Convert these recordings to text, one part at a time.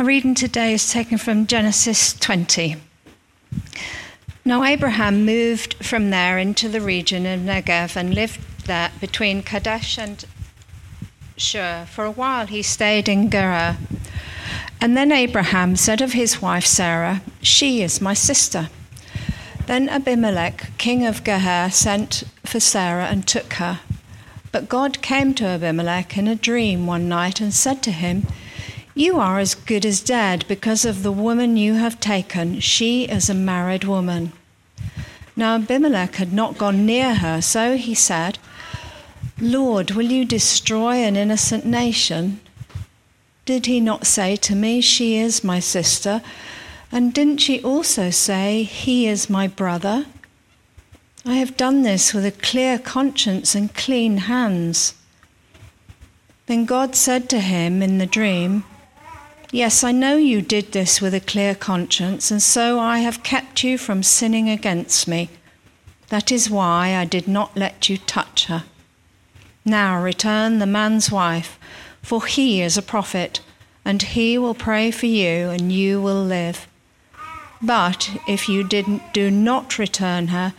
Our reading today is taken from Genesis 20. Now, Abraham moved from there into the region of Negev and lived there between Kadesh and Shur. For a while he stayed in Gerar. And then Abraham said of his wife Sarah, She is my sister. Then Abimelech, king of Gerar, sent for Sarah and took her. But God came to Abimelech in a dream one night and said to him, You are as good as dead because of the woman you have taken. She is a married woman. Now Abimelech had not gone near her, so he said, Lord, will you destroy an innocent nation? Did he not say to me, She is my sister? And didn't she also say, He is my brother? I have done this with a clear conscience and clean hands. Then God said to him in the dream, Yes, I know you did this with a clear conscience, and so I have kept you from sinning against me. That is why I did not let you touch her. Now return the man's wife, for he is a prophet, and he will pray for you, and you will live. But if you do not return her,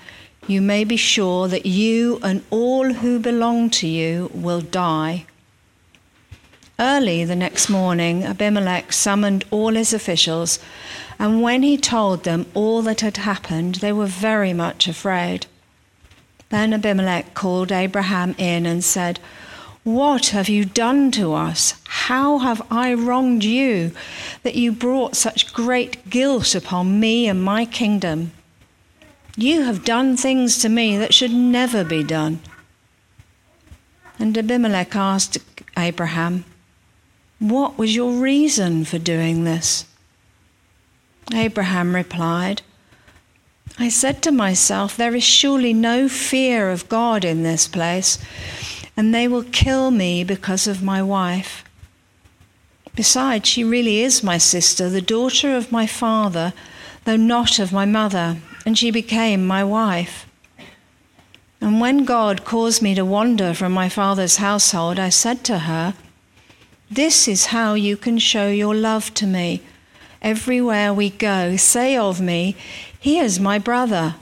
you may be sure that you and all who belong to you will die. Early the next morning, Abimelech summoned all his officials, and when he told them all that had happened, they were very much afraid. Then Abimelech called Abraham in and said, What have you done to us? How have I wronged you that you brought such great guilt upon me and my kingdom? You have done things to me that should never be done. And Abimelech asked Abraham, What was your reason for doing this? Abraham replied, I said to myself, There is surely no fear of God in this place, and they will kill me because of my wife. Besides, she really is my sister, the daughter of my father, though not of my mother, and she became my wife. And when God caused me to wander from my father's household, I said to her, This is how you can show your love to me. Everywhere we go, say of me, he is my brother.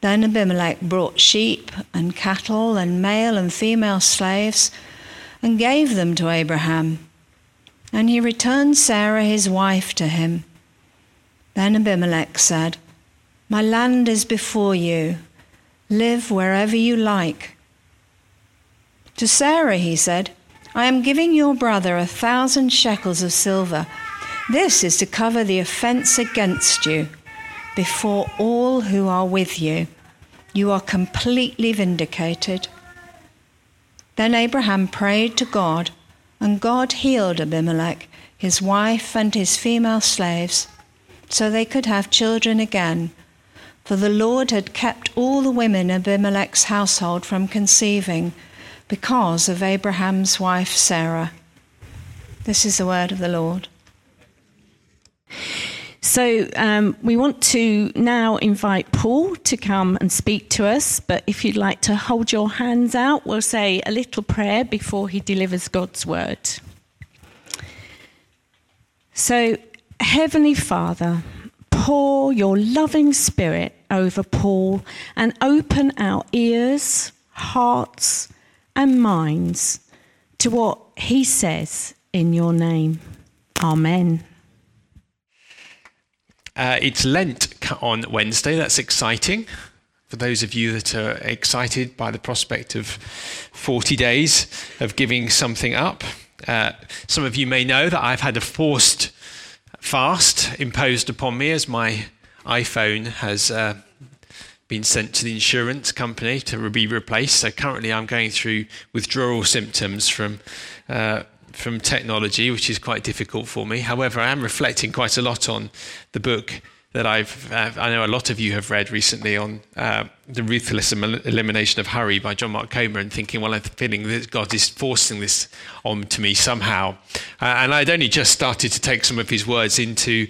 Then Abimelech brought sheep and cattle and male and female slaves and gave them to Abraham. And he returned Sarah his wife to him. Then Abimelech said, My land is before you. Live wherever you like. To Sarah he said, I am giving your brother a thousand shekels of silver. This is to cover the offense against you before all who are with you. You are completely vindicated. Then Abraham prayed to God, and God healed Abimelech, his wife, and his female slaves, so they could have children again. For the Lord had kept all the women of Abimelech's household from conceiving because of Abraham's wife Sarah. This is the word of the Lord. So um, we want to now invite Paul to come and speak to us. But if you'd like to hold your hands out, we'll say a little prayer before he delivers God's word. So, Heavenly Father, pour your loving spirit over Paul and open our ears, hearts, and minds to what he says in your name. Amen. Uh, it's Lent on Wednesday. That's exciting. For those of you that are excited by the prospect of 40 days of giving something up, uh, some of you may know that I've had a forced fast imposed upon me as my iPhone has uh, been sent to the insurance company to be replaced. So currently, I'm going through withdrawal symptoms from uh, from technology, which is quite difficult for me. However, I am reflecting quite a lot on the book that I've, uh, I know a lot of you have read recently on uh, The Ruthless Elimination of Hurry by John Mark Comer and thinking, well, I'm feeling that God is forcing this on to me somehow. Uh, and I'd only just started to take some of his words into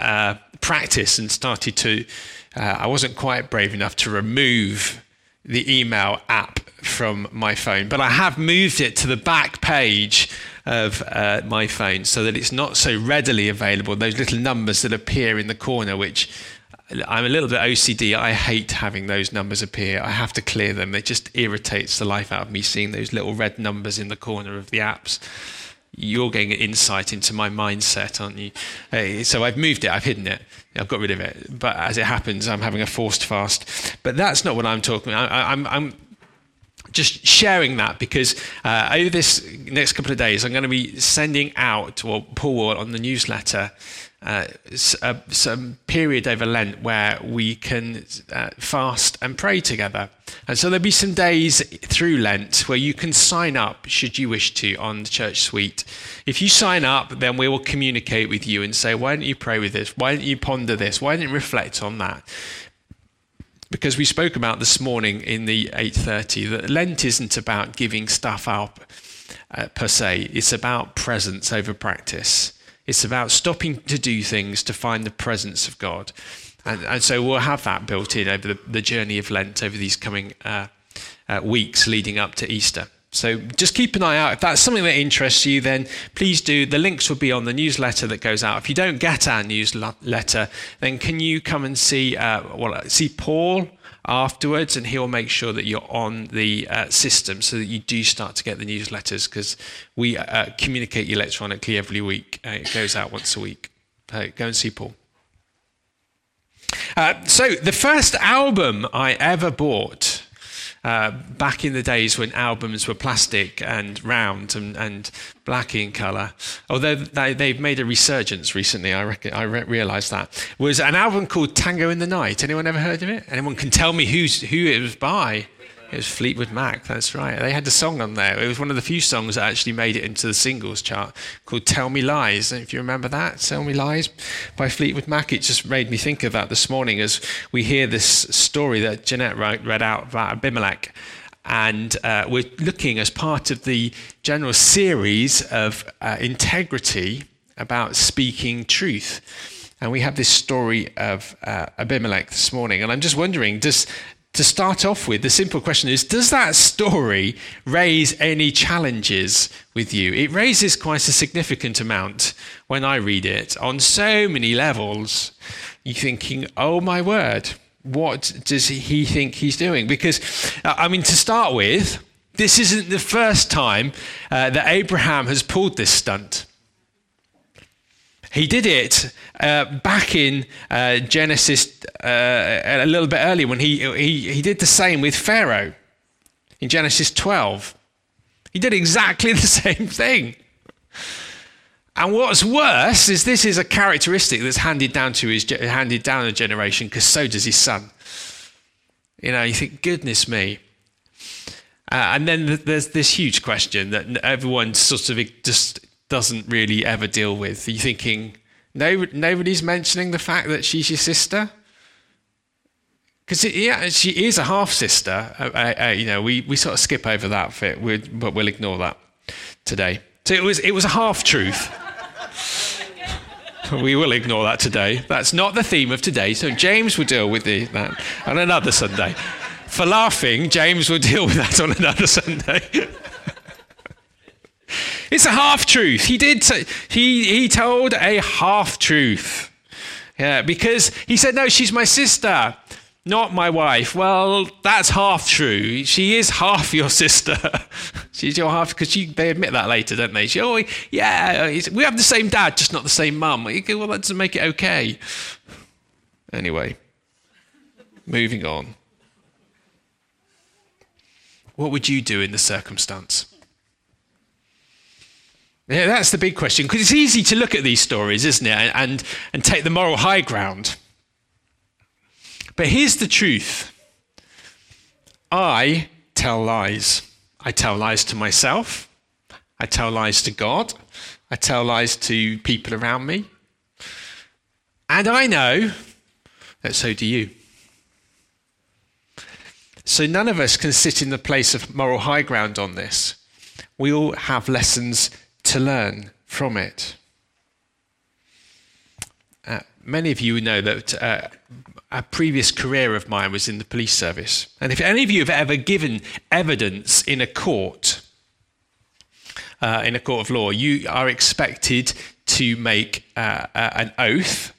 uh, practice and started to, uh, I wasn't quite brave enough to remove the email app from my phone, but I have moved it to the back page of uh, my phone so that it's not so readily available. Those little numbers that appear in the corner, which I'm a little bit OCD. I hate having those numbers appear. I have to clear them. It just irritates the life out of me seeing those little red numbers in the corner of the apps. You're getting insight into my mindset, aren't you? Uh, so I've moved it, I've hidden it, I've got rid of it. But as it happens, I'm having a forced fast. But that's not what I'm talking about. I, I'm, I'm just sharing that because uh, over this next couple of days, I'm going to be sending out, well, Paul will on the newsletter, uh, uh, some period over Lent where we can uh, fast and pray together. And so there'll be some days through Lent where you can sign up, should you wish to, on the Church Suite. If you sign up, then we will communicate with you and say, why don't you pray with this? Why don't you ponder this? Why don't you reflect on that? because we spoke about this morning in the 8:30 that Lent isn't about giving stuff up uh, per se. It's about presence over practice. It's about stopping to do things to find the presence of God, and, and so we'll have that built in over the, the journey of Lent over these coming uh, uh, weeks leading up to Easter. So just keep an eye out. If that's something that interests you, then please do. The links will be on the newsletter that goes out. If you don't get our newsletter, then can you come and see uh, well see Paul afterwards, and he'll make sure that you're on the uh, system so that you do start to get the newsletters because we uh, communicate electronically every week. Uh, it goes out once a week. Go and see Paul. Uh, so the first album I ever bought uh, back in the days when albums were plastic and round and, and black in colour, although they, have made a resurgence recently, I, reckon, I re- realised that, was an album called Tango in the Night. Anyone ever heard of it? Anyone can tell me who's, who it was by? It was Fleetwood Mac, that's right. They had a song on there. It was one of the few songs that actually made it into the singles chart called Tell Me Lies. If you remember that, Tell Me Lies by Fleetwood Mac. It just made me think of that this morning as we hear this story that Jeanette read out about Abimelech. And uh, we're looking as part of the general series of uh, integrity about speaking truth. And we have this story of uh, Abimelech this morning. And I'm just wondering, does, to start off with, the simple question is Does that story raise any challenges with you? It raises quite a significant amount when I read it on so many levels. You're thinking, oh my word, what does he think he's doing? Because, uh, I mean, to start with, this isn't the first time uh, that Abraham has pulled this stunt. He did it uh, back in uh, Genesis uh, a little bit earlier when he, he, he did the same with Pharaoh in Genesis 12. He did exactly the same thing. And what's worse is this is a characteristic that's handed down to his handed down a generation because so does his son. You know, you think, goodness me. Uh, and then there's this huge question that everyone sort of just doesn't really ever deal with. Are you thinking, no, nobody's mentioning the fact that she's your sister? Because yeah, she is a half sister. Uh, uh, uh, you know, we, we sort of skip over that bit, but we'll ignore that today. So it was it was a half truth. we will ignore that today. That's not the theme of today. So James will deal with the, that on another Sunday. For laughing, James will deal with that on another Sunday. It's a half truth. He did. He he told a half truth. Yeah, because he said, "No, she's my sister, not my wife." Well, that's half true. She is half your sister. she's your half because they admit that later, don't they? She, oh, yeah, we have the same dad, just not the same mum. Well, that doesn't make it okay. Anyway, moving on. What would you do in the circumstance? Yeah, that's the big question because it's easy to look at these stories, isn't it, and, and take the moral high ground. But here's the truth I tell lies. I tell lies to myself, I tell lies to God, I tell lies to people around me. And I know that so do you. So none of us can sit in the place of moral high ground on this. We all have lessons to learn from it. Uh, many of you know that uh, a previous career of mine was in the police service. And if any of you have ever given evidence in a court, uh, in a court of law, you are expected to make uh, an oath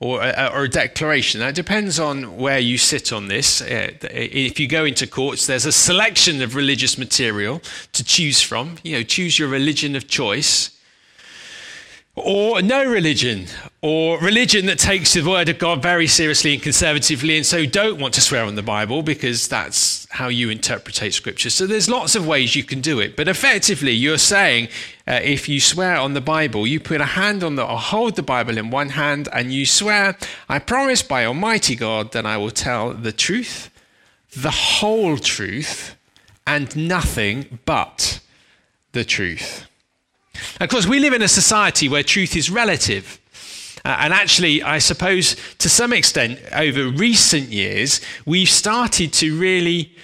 or a, or a declaration. That depends on where you sit on this. Uh, if you go into courts, there's a selection of religious material to choose from. You know, choose your religion of choice or no religion, or religion that takes the word of God very seriously and conservatively, and so don't want to swear on the Bible because that's how you interpret Scripture. So there's lots of ways you can do it, but effectively, you're saying uh, if you swear on the Bible, you put a hand on the, or hold the Bible in one hand, and you swear, "I promise by Almighty God that I will tell the truth, the whole truth, and nothing but the truth." Of course, we live in a society where truth is relative. Uh, and actually, I suppose to some extent, over recent years, we've started to really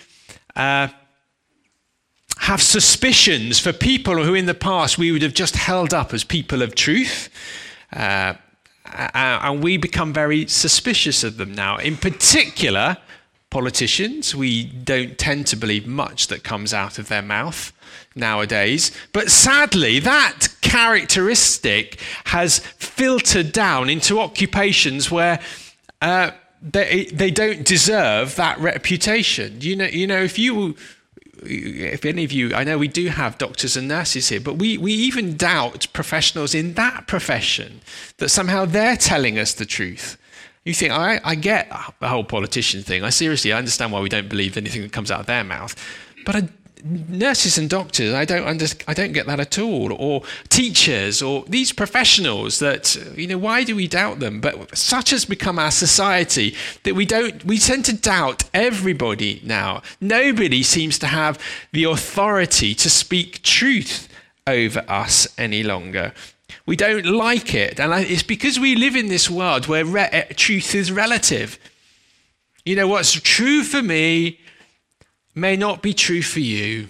uh, have suspicions for people who in the past we would have just held up as people of truth. Uh, and we become very suspicious of them now. In particular, politicians. We don't tend to believe much that comes out of their mouth nowadays. But sadly, that characteristic has filtered down into occupations where uh, they, they don't deserve that reputation. You know, you know, if you if any of you, I know we do have doctors and nurses here, but we, we even doubt professionals in that profession that somehow they're telling us the truth. You think, I, I get the whole politician thing. I seriously I understand why we don't believe anything that comes out of their mouth. But I, nurses and doctors, I don't, under, I don't get that at all. Or teachers, or these professionals that, you know, why do we doubt them? But such has become our society that we don't, we tend to doubt everybody now. Nobody seems to have the authority to speak truth over us any longer. We don't like it. And it's because we live in this world where re- eh, truth is relative. You know, what's true for me may not be true for you,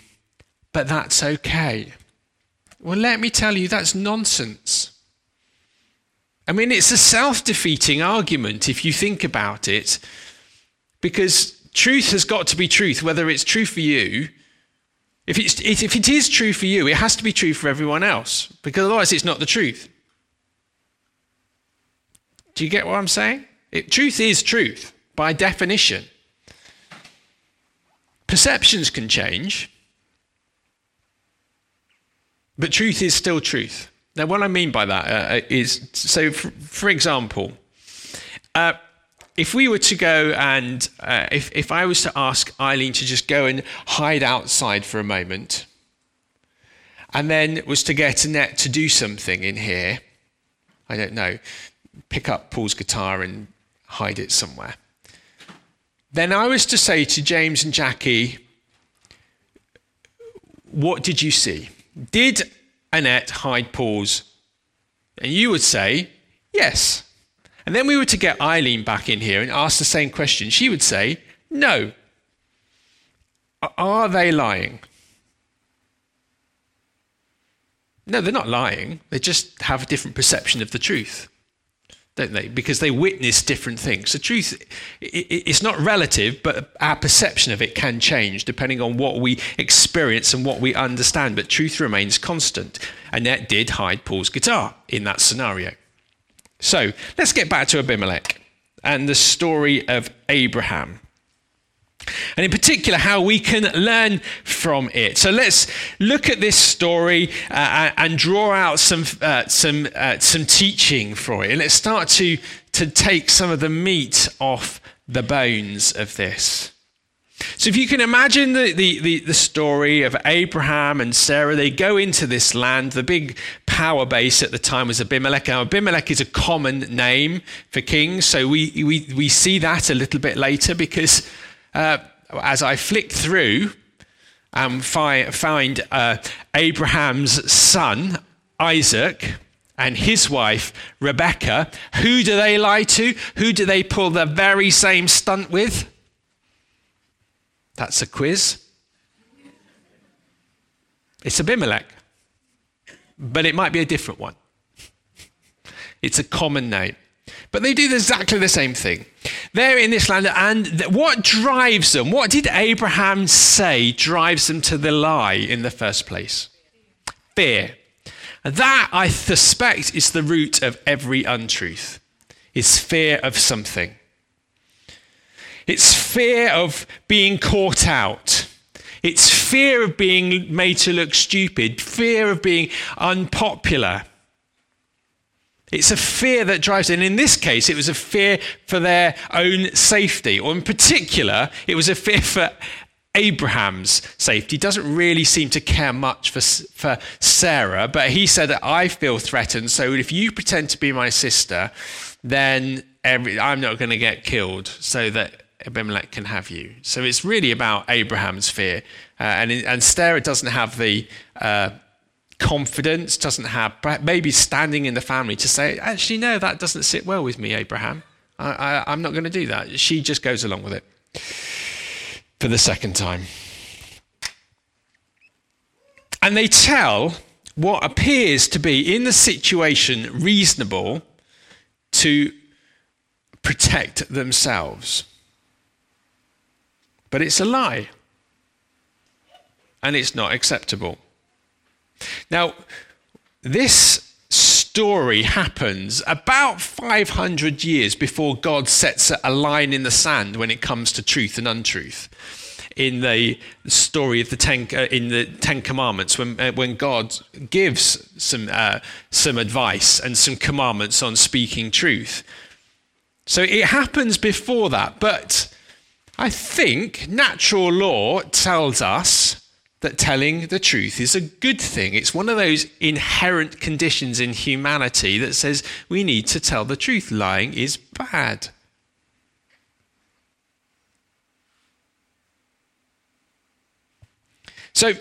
but that's okay. Well, let me tell you, that's nonsense. I mean, it's a self defeating argument if you think about it, because truth has got to be truth, whether it's true for you if, it's, if it is true for you, it has to be true for everyone else, because otherwise it's not the truth. Do you get what I'm saying? It, truth is truth by definition. Perceptions can change, but truth is still truth. Now, what I mean by that uh, is so, for, for example, uh, if we were to go and uh, if, if I was to ask Eileen to just go and hide outside for a moment, and then was to get Annette to do something in here, I don't know, pick up Paul's guitar and hide it somewhere. Then I was to say to James and Jackie, What did you see? Did Annette hide Paul's? And you would say, Yes. And then we were to get Eileen back in here and ask the same question. She would say, No. Are they lying? No, they're not lying. They just have a different perception of the truth, don't they? Because they witness different things. The truth, it's not relative, but our perception of it can change depending on what we experience and what we understand. But truth remains constant. Annette did hide Paul's guitar in that scenario. So let's get back to Abimelech and the story of Abraham. And in particular, how we can learn from it. So let's look at this story uh, and draw out some, uh, some, uh, some teaching for it. And let's start to, to take some of the meat off the bones of this. So, if you can imagine the, the, the, the, story of Abraham and Sarah, they go into this land. The big power base at the time was Abimelech. Now, Abimelech is a common name for kings, so we, we, we see that a little bit later because uh, as I flick through and fi- find uh, Abraham's son, Isaac, and his wife, Rebecca, who do they lie to? Who do they pull the very same stunt with? That's a quiz. It's Abimelech, but it might be a different one. It's a common name. But they do exactly the same thing. They're in this land, and what drives them? What did Abraham say drives them to the lie in the first place? fear. That, I suspect, is the root of every untruth, It's fear of something. It's fear of being caught out. It's fear of being made to look stupid, fear of being unpopular. It's a fear that drives, and in this case, it was a fear for their own safety, or in particular, it was a fear for Abraham's safety. He doesn't really seem to care much for, for Sarah, but he said that I feel threatened, so if you pretend to be my sister, then every, I'm not going to get killed, so that Abimelech can have you. So it's really about Abraham's fear. Uh, and, and Sarah doesn't have the uh, confidence, doesn't have maybe standing in the family to say, actually, no, that doesn't sit well with me, Abraham. I, I, I'm not going to do that. She just goes along with it for the second time. And they tell what appears to be, in the situation, reasonable to protect themselves. But it's a lie. And it's not acceptable. Now, this story happens about 500 years before God sets a line in the sand when it comes to truth and untruth. In the story of the Ten, uh, in the Ten Commandments, when, uh, when God gives some, uh, some advice and some commandments on speaking truth. So it happens before that, but I think natural law tells us that telling the truth is a good thing. It's one of those inherent conditions in humanity that says we need to tell the truth. Lying is bad. So,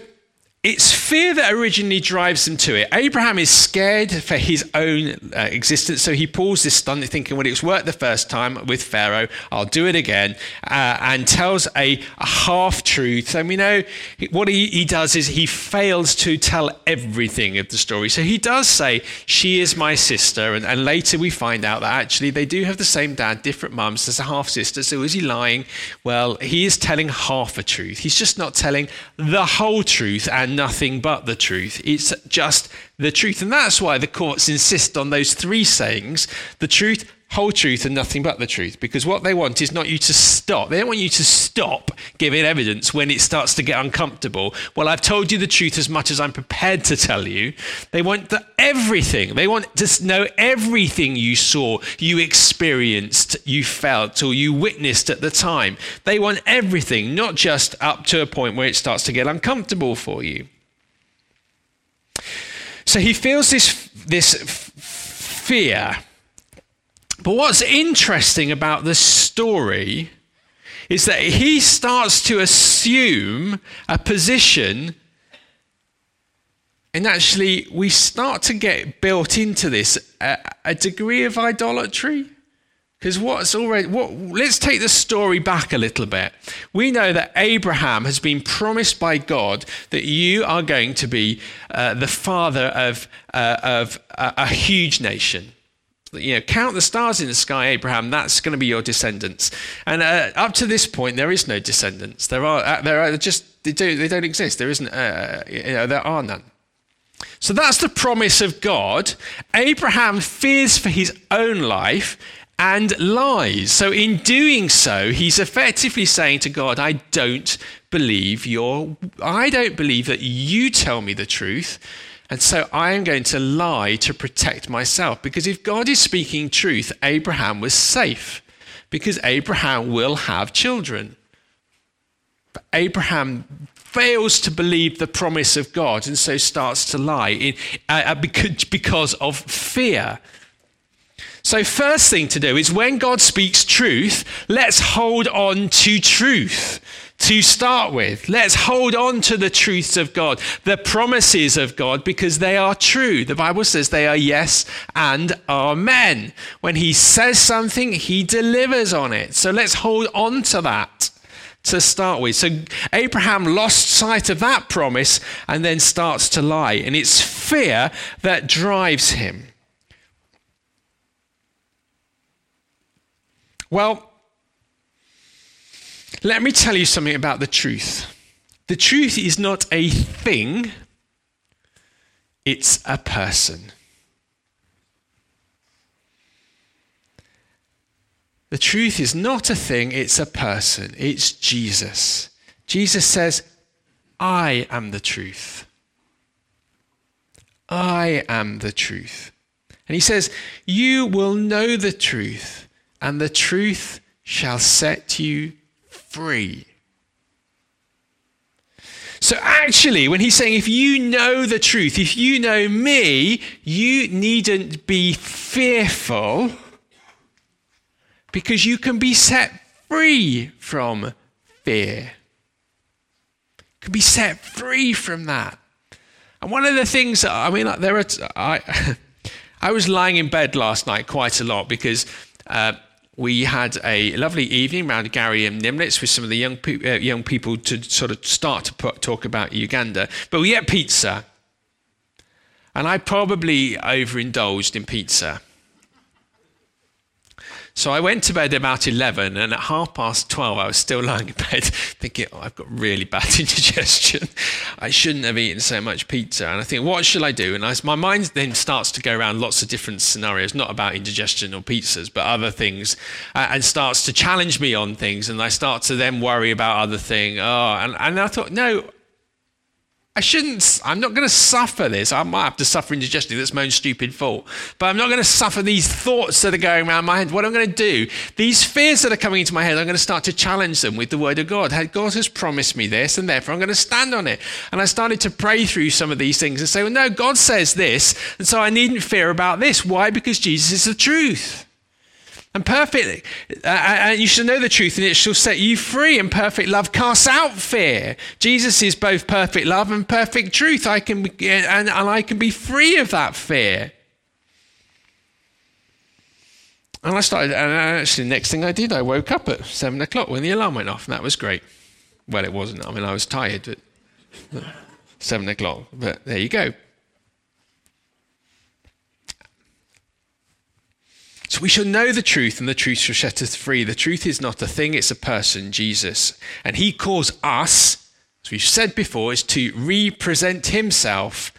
it's fear that originally drives them to it. Abraham is scared for his own uh, existence, so he pulls this stunt, thinking, well, it's worked the first time with Pharaoh, I'll do it again, uh, and tells a, a half truth. And we know what he, he does is he fails to tell everything of the story. So he does say, She is my sister, and, and later we find out that actually they do have the same dad, different mums, there's a half sister. So is he lying? Well, he is telling half a truth. He's just not telling the whole truth and nothing but the truth. It's just the truth. And that's why the courts insist on those three sayings the truth, whole truth, and nothing but the truth. Because what they want is not you to stop. They don't want you to stop giving evidence when it starts to get uncomfortable. Well, I've told you the truth as much as I'm prepared to tell you. They want the everything. They want to know everything you saw, you experienced, you felt, or you witnessed at the time. They want everything, not just up to a point where it starts to get uncomfortable for you. So he feels this, this fear. But what's interesting about this story is that he starts to assume a position, and actually, we start to get built into this a, a degree of idolatry. Because what's already, what, let's take the story back a little bit. We know that Abraham has been promised by God that you are going to be uh, the father of, uh, of a, a huge nation you know, count the stars in the sky, Abraham. That's going to be your descendants. And uh, up to this point, there is no descendants. There are, uh, there are just they do they don't exist. There isn't. Uh, you know, there are none. So that's the promise of God. Abraham fears for his own life and lies. So, in doing so, he's effectively saying to God, I don't believe your, I don't believe that you tell me the truth. And so I am going to lie to protect myself. Because if God is speaking truth, Abraham was safe. Because Abraham will have children. But Abraham fails to believe the promise of God and so starts to lie in, uh, uh because, because of fear. So, first thing to do is when God speaks truth, let's hold on to truth to start with. Let's hold on to the truths of God, the promises of God, because they are true. The Bible says they are yes and amen. When He says something, He delivers on it. So let's hold on to that to start with. So Abraham lost sight of that promise and then starts to lie. And it's fear that drives him. Well, let me tell you something about the truth. The truth is not a thing, it's a person. The truth is not a thing, it's a person. It's Jesus. Jesus says, I am the truth. I am the truth. And he says, You will know the truth, and the truth shall set you free. So, actually, when he's saying, if you know the truth, if you know me, you needn't be fearful because you can be set free from fear. You can be set free from that. And one of the things, I mean, there are, I, I was lying in bed last night quite a lot because uh, we had a lovely evening around Gary and Nimlitz with some of the young, pe- uh, young people to sort of start to put, talk about Uganda. But we ate pizza. And I probably overindulged in pizza. So I went to bed about 11, and at half past 12, I was still lying in bed thinking, oh, I've got really bad indigestion. I shouldn't have eaten so much pizza. And I think, what should I do? And I, my mind then starts to go around lots of different scenarios, not about indigestion or pizzas, but other things, uh, and starts to challenge me on things. And I start to then worry about other things. Oh, and, and I thought, no, I shouldn't, I'm not going to suffer this. I might have to suffer indigestion. That's my own stupid fault. But I'm not going to suffer these thoughts that are going around my head. What I'm going to do, these fears that are coming into my head, I'm going to start to challenge them with the word of God. God has promised me this, and therefore I'm going to stand on it. And I started to pray through some of these things and say, well, no, God says this, and so I needn't fear about this. Why? Because Jesus is the truth. And perfect, uh, and you shall know the truth, and it shall set you free. And perfect love casts out fear. Jesus is both perfect love and perfect truth. I can, be, uh, and, and I can be free of that fear. And I started, and actually, the next thing I did, I woke up at seven o'clock when the alarm went off, and that was great. Well, it wasn't. I mean, I was tired at seven o'clock, but there you go. So we shall know the truth, and the truth shall set us free. The truth is not a thing, it's a person, Jesus. And he calls us, as we've said before, is to represent himself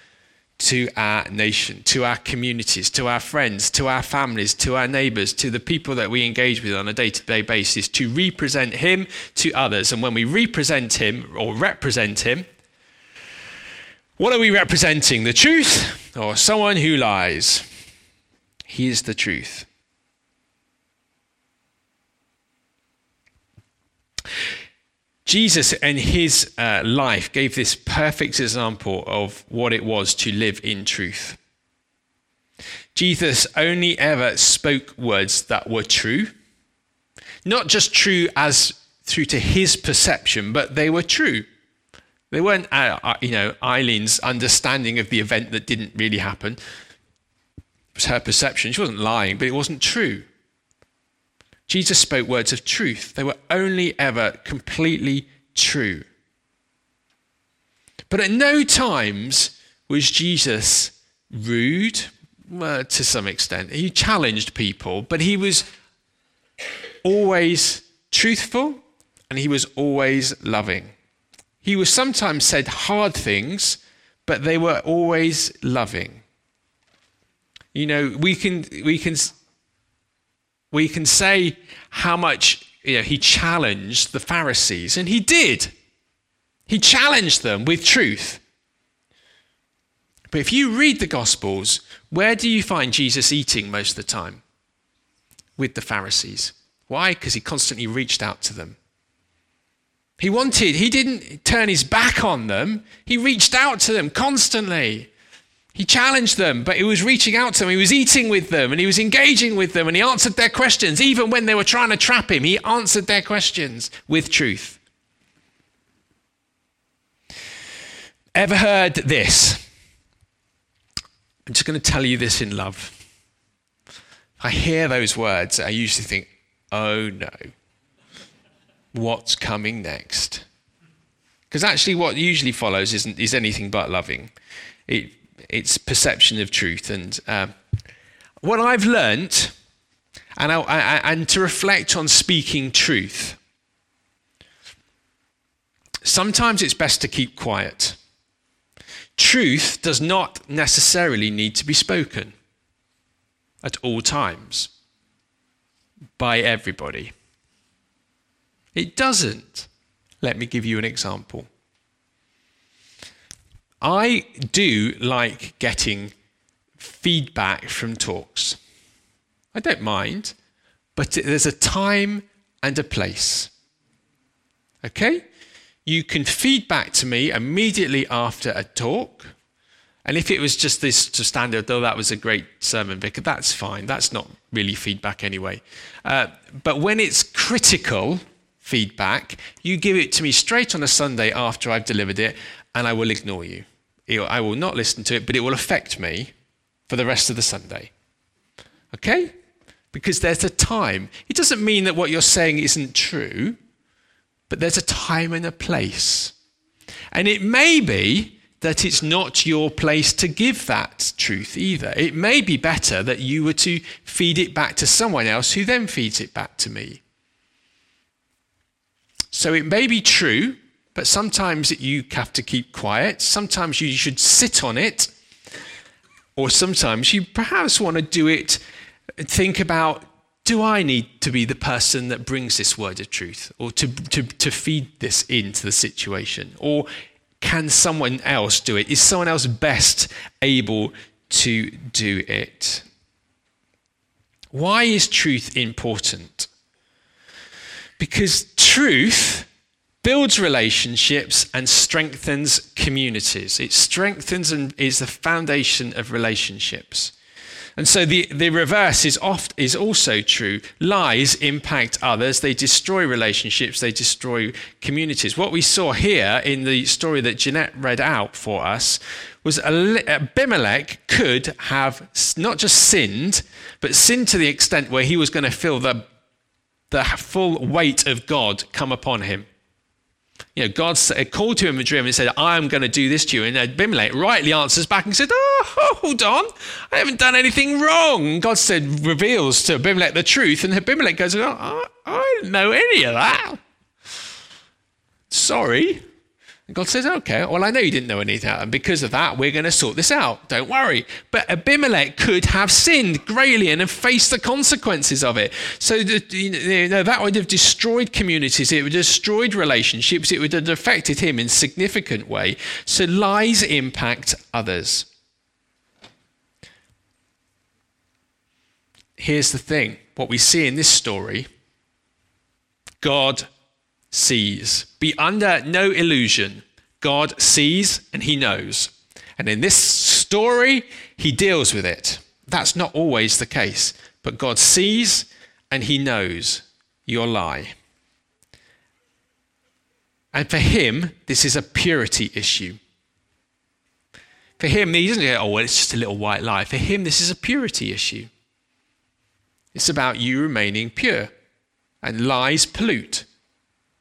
to our nation, to our communities, to our friends, to our families, to our neighbors, to the people that we engage with on a day to day basis, to represent him to others. And when we represent him or represent him, what are we representing? The truth or someone who lies? He is the truth. Jesus and his uh, life gave this perfect example of what it was to live in truth. Jesus only ever spoke words that were true, not just true as through to his perception, but they were true. They weren't, uh, uh you know, Eileen's understanding of the event that didn't really happen. It was her perception. She wasn't lying, but it wasn't true. Jesus spoke words of truth. They were only ever completely true. But at no times was Jesus rude, well, to some extent. He challenged people, but he was always truthful and he was always loving. He was sometimes said hard things, but they were always loving. You know, we can we can we can say how much you know, he challenged the Pharisees, and he did. He challenged them with truth. But if you read the Gospels, where do you find Jesus eating most of the time? With the Pharisees. Why? Because he constantly reached out to them. He wanted, he didn't turn his back on them, he reached out to them constantly. He challenged them, but he was reaching out to them. He was eating with them and he was engaging with them and he answered their questions. Even when they were trying to trap him, he answered their questions with truth. Ever heard this? I'm just going to tell you this in love. I hear those words, I usually think, oh no, what's coming next? Because actually, what usually follows isn't is anything but loving. It its perception of truth. And uh, what I've learnt, and, I, I, and to reflect on speaking truth, sometimes it's best to keep quiet. Truth does not necessarily need to be spoken at all times by everybody. It doesn't. Let me give you an example. I do like getting feedback from talks. I don't mind, but there's a time and a place. Okay? You can feed back to me immediately after a talk. And if it was just this to standard, though that was a great sermon, Vicar, that's fine. That's not really feedback anyway. Uh, but when it's critical feedback, you give it to me straight on a Sunday after I've delivered it, and I will ignore you. I will not listen to it, but it will affect me for the rest of the Sunday. Okay? Because there's a time. It doesn't mean that what you're saying isn't true, but there's a time and a place. And it may be that it's not your place to give that truth either. It may be better that you were to feed it back to someone else who then feeds it back to me. So it may be true, but sometimes you have to keep quiet. Sometimes you should sit on it or sometimes you perhaps want to do it, think about do I need to be the person that brings this word of truth or to, to, to feed this into the situation? Or can someone else do it? Is someone else best able to do it? Why is truth important? Because truth builds relationships and strengthens communities. It strengthens and is the foundation of relationships. And so the, the reverse is oft is also true. Lies impact others, they destroy relationships, they destroy communities. What we saw here in the story that Jeanette read out for us was Abimelech could have not just sinned, but sinned to the extent where he was going to feel the, the full weight of God come upon him. You know, God uh, called to him in a dream and said, I am going to do this to you. And Abimelech rightly answers back and said, Oh, hold on. I haven't done anything wrong. And God said, reveals to Abimelech the truth. And Abimelech goes, oh, I, I didn't know any of that. Sorry. And God says, okay, well, I know you didn't know anything, and because of that, we're going to sort this out. Don't worry. But Abimelech could have sinned greatly and faced the consequences of it. So you know, that would have destroyed communities, it would have destroyed relationships, it would have affected him in a significant way. So lies impact others. Here's the thing what we see in this story God sees. Be under no illusion. God sees and he knows. And in this story, he deals with it. That's not always the case, but God sees and he knows your lie. And for him, this is a purity issue. For him, he doesn't go, oh, well, it's just a little white lie. For him, this is a purity issue. It's about you remaining pure. And lies pollute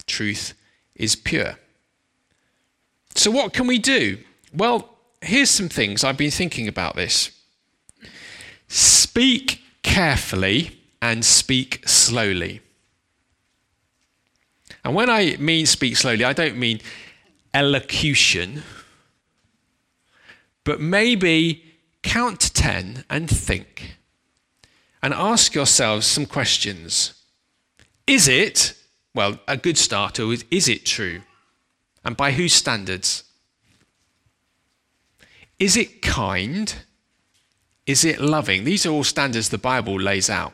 truth is pure. So, what can we do? Well, here's some things I've been thinking about this. Speak carefully and speak slowly. And when I mean speak slowly, I don't mean elocution, but maybe count to 10 and think. And ask yourselves some questions. Is it well, a good starter is is it true? And by whose standards? Is it kind? Is it loving? These are all standards the Bible lays out.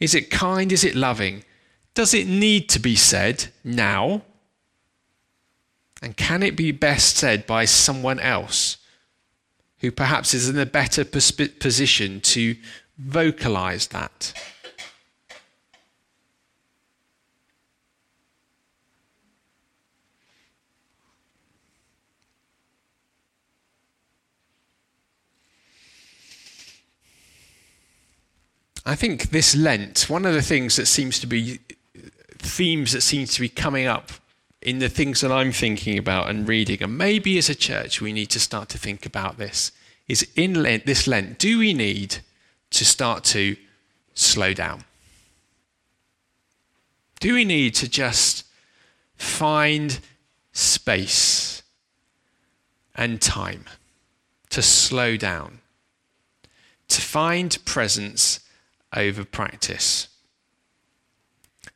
Is it kind? Is it loving? Does it need to be said now? And can it be best said by someone else who perhaps is in a better position to vocalize that? I think this Lent, one of the things that seems to be themes that seems to be coming up in the things that I'm thinking about and reading, and maybe as a church we need to start to think about this, is in Lent, this Lent, do we need to start to slow down? Do we need to just find space and time to slow down, to find presence over practice,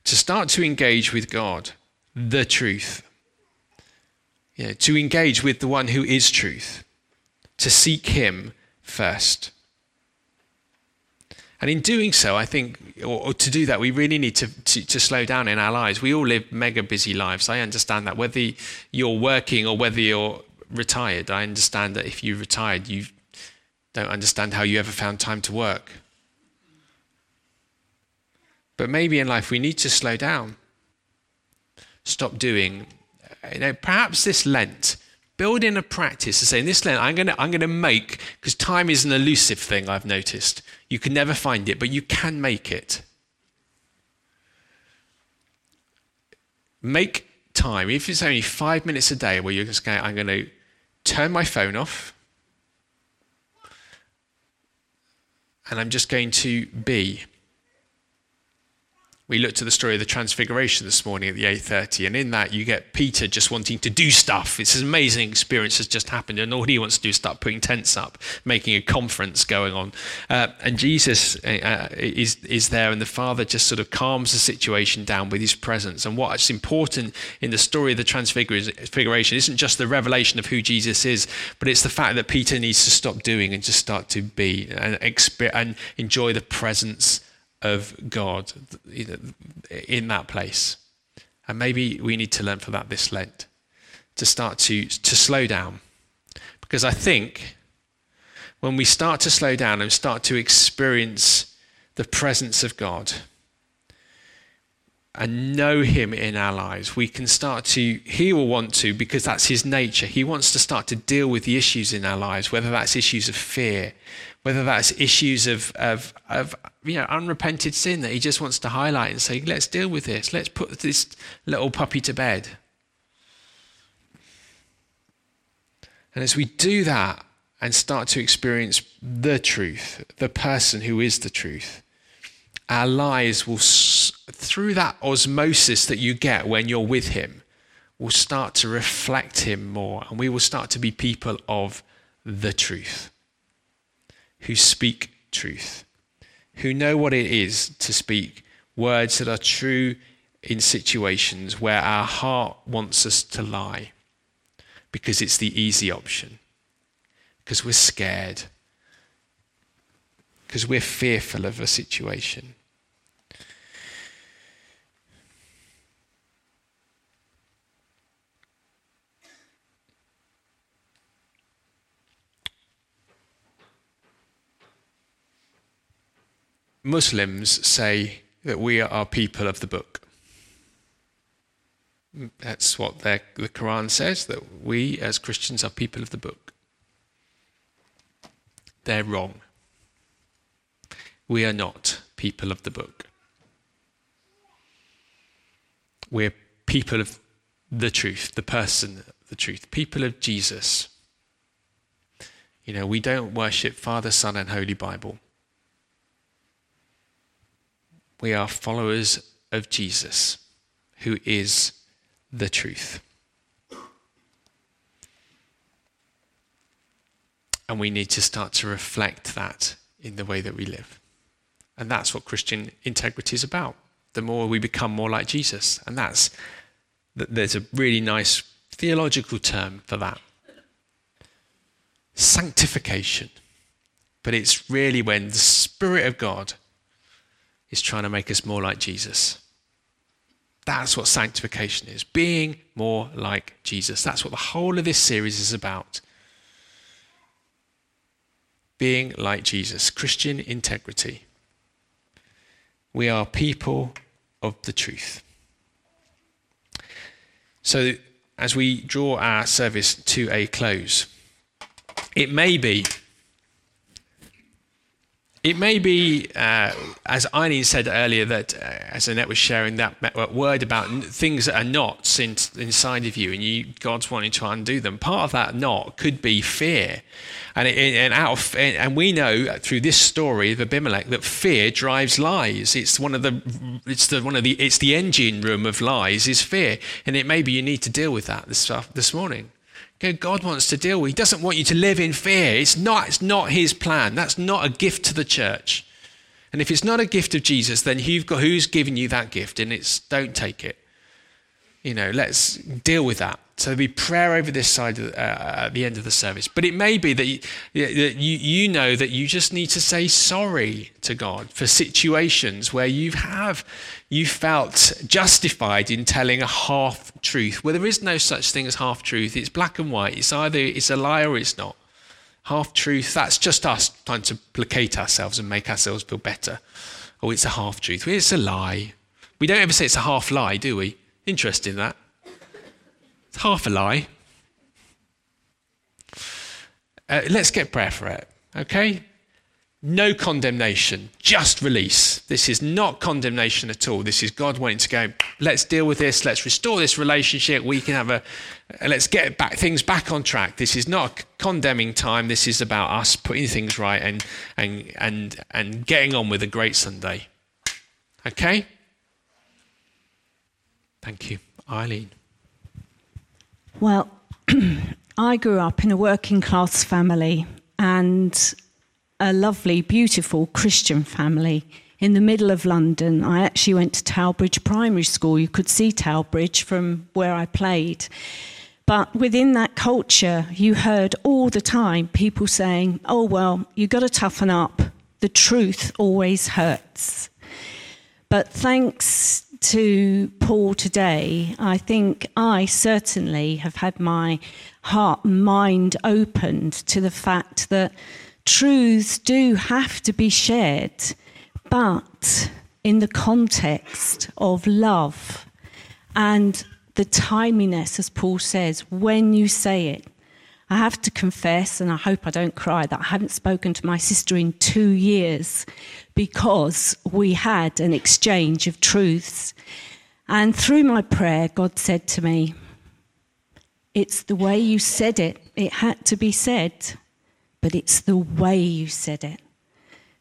to start to engage with God, the truth, you know, to engage with the one who is truth, to seek Him first. And in doing so, I think, or, or, to do that, we really need to, to, to, slow down in our lives. We all live mega busy lives. I understand that. Whether you're working or whether you're retired, I understand that if you retired, you don't understand how you ever found time to work. But maybe in life, we need to slow down, stop doing. You know, perhaps this Lent, build in a practice to say, in this Lent, I'm going to I'm going to make, because time is an elusive thing, I've noticed. You can never find it, but you can make it. Make time, if it's only five minutes a day where you're just going, I'm going to turn my phone off, and I'm just going to be we looked at the story of the transfiguration this morning at the 8.30 and in that you get peter just wanting to do stuff. It's an amazing experience has just happened and all he wants to do is start putting tents up making a conference going on. Uh, and jesus uh, is, is there and the father just sort of calms the situation down with his presence. And what's important in the story of the transfiguration isn't just the revelation of who jesus is but it's the fact that peter needs to stop doing and just start to be and, exper- and enjoy the presence of God in that place. And maybe we need to learn from that this Lent to start to, to slow down. Because I think when we start to slow down and start to experience the presence of God and know Him in our lives, we can start to, He will want to, because that's His nature. He wants to start to deal with the issues in our lives, whether that's issues of fear, whether that's issues of, of, of you know, unrepented sin that he just wants to highlight and say, let's deal with this. Let's put this little puppy to bed. And as we do that and start to experience the truth, the person who is the truth, our lives will, through that osmosis that you get when you're with him, will start to reflect him more. And we will start to be people of the truth who speak truth, who know what it is to speak words that are true in situations where our heart wants us to lie because it's the easy option, because we're scared, because we're fearful of a situation. Muslims say that we are people of the book. That's what the Quran says, that we as Christians are people of the book. They're wrong. We are not people of the book. We're people of the truth, the person, the truth, people of Jesus. You know, we don't worship Father, Son, and Holy Bible. We are followers of Jesus, who is the truth. And we need to start to reflect that in the way that we live. And that's what Christian integrity is about. The more we become more like Jesus. And that's, there's a really nice theological term for that sanctification. But it's really when the Spirit of God is trying to make us more like Jesus. That's what sanctification is being more like Jesus. That's what the whole of this series is about. Being like Jesus, Christian integrity. We are people of the truth. So, as we draw our service to a close, it may be it may be, uh, as Eileen said earlier, that uh, as Annette was sharing that word about things that are not in, inside of you, and you, God's wanting to undo them. Part of that not could be fear, and, it, and out of, and we know through this story of Abimelech that fear drives lies. It's one of the, it's the one of the, it's the engine room of lies is fear, and it may be you need to deal with that this this morning God wants to deal with. He doesn't want you to live in fear. It's not, it's not his plan. That's not a gift to the church. And if it's not a gift of Jesus, then you've got who's given you that gift, and it's don't take it. You know, let's deal with that. So there'll be prayer over this side of, uh, at the end of the service. But it may be that you, that you, you know that you just need to say sorry to God for situations where you have you felt justified in telling a half truth. Well, there is no such thing as half truth. It's black and white. It's either it's a lie or it's not. Half truth, that's just us trying to placate ourselves and make ourselves feel better. Or it's a half truth. It's a lie. We don't ever say it's a half lie, do we? Interesting that. It's half a lie. Uh, let's get prayer for it, okay? No condemnation, just release. This is not condemnation at all. This is God wanting to go, let's deal with this, let's restore this relationship. We can have a, let's get back things back on track. This is not condemning time. This is about us putting things right and, and, and, and getting on with a great Sunday. Okay? Thank you. Eileen. Well, I grew up in a working class family and a lovely, beautiful Christian family in the middle of London. I actually went to Towerbridge Primary School. You could see Towerbridge from where I played. But within that culture, you heard all the time people saying, oh, well, you've got to toughen up. The truth always hurts. But thanks to Paul today, I think I certainly have had my heart and mind opened to the fact that truths do have to be shared, but in the context of love and the timeliness, as Paul says, when you say it. I have to confess, and I hope I don't cry, that I haven't spoken to my sister in two years because we had an exchange of truths. And through my prayer, God said to me, It's the way you said it. It had to be said but it's the way you said it.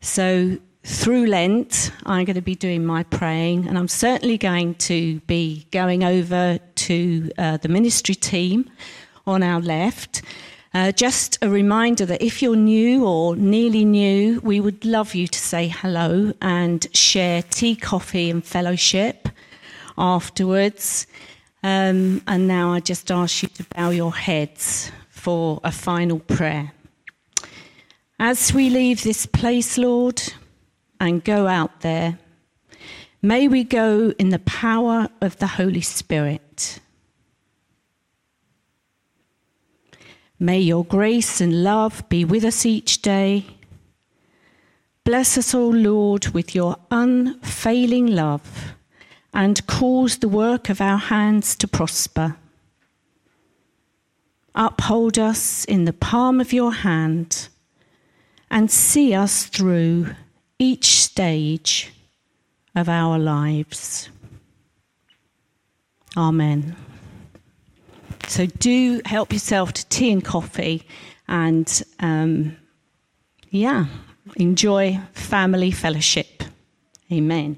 So through Lent, I'm going to be doing my praying, and I'm certainly going to be going over to uh, the ministry team on our left. Uh, just a reminder that if you're new or nearly new, we would love you to say hello and share tea, coffee, and fellowship afterwards. Um, and now I just ask you to bow your heads for a final prayer. As we leave this place, Lord, and go out there, may we go in the power of the Holy Spirit. May your grace and love be with us each day. Bless us, O Lord, with your unfailing love and cause the work of our hands to prosper. Uphold us in the palm of your hand and see us through each stage of our lives. Amen. So do help yourself to tea and coffee and, um, yeah, enjoy family fellowship. Amen.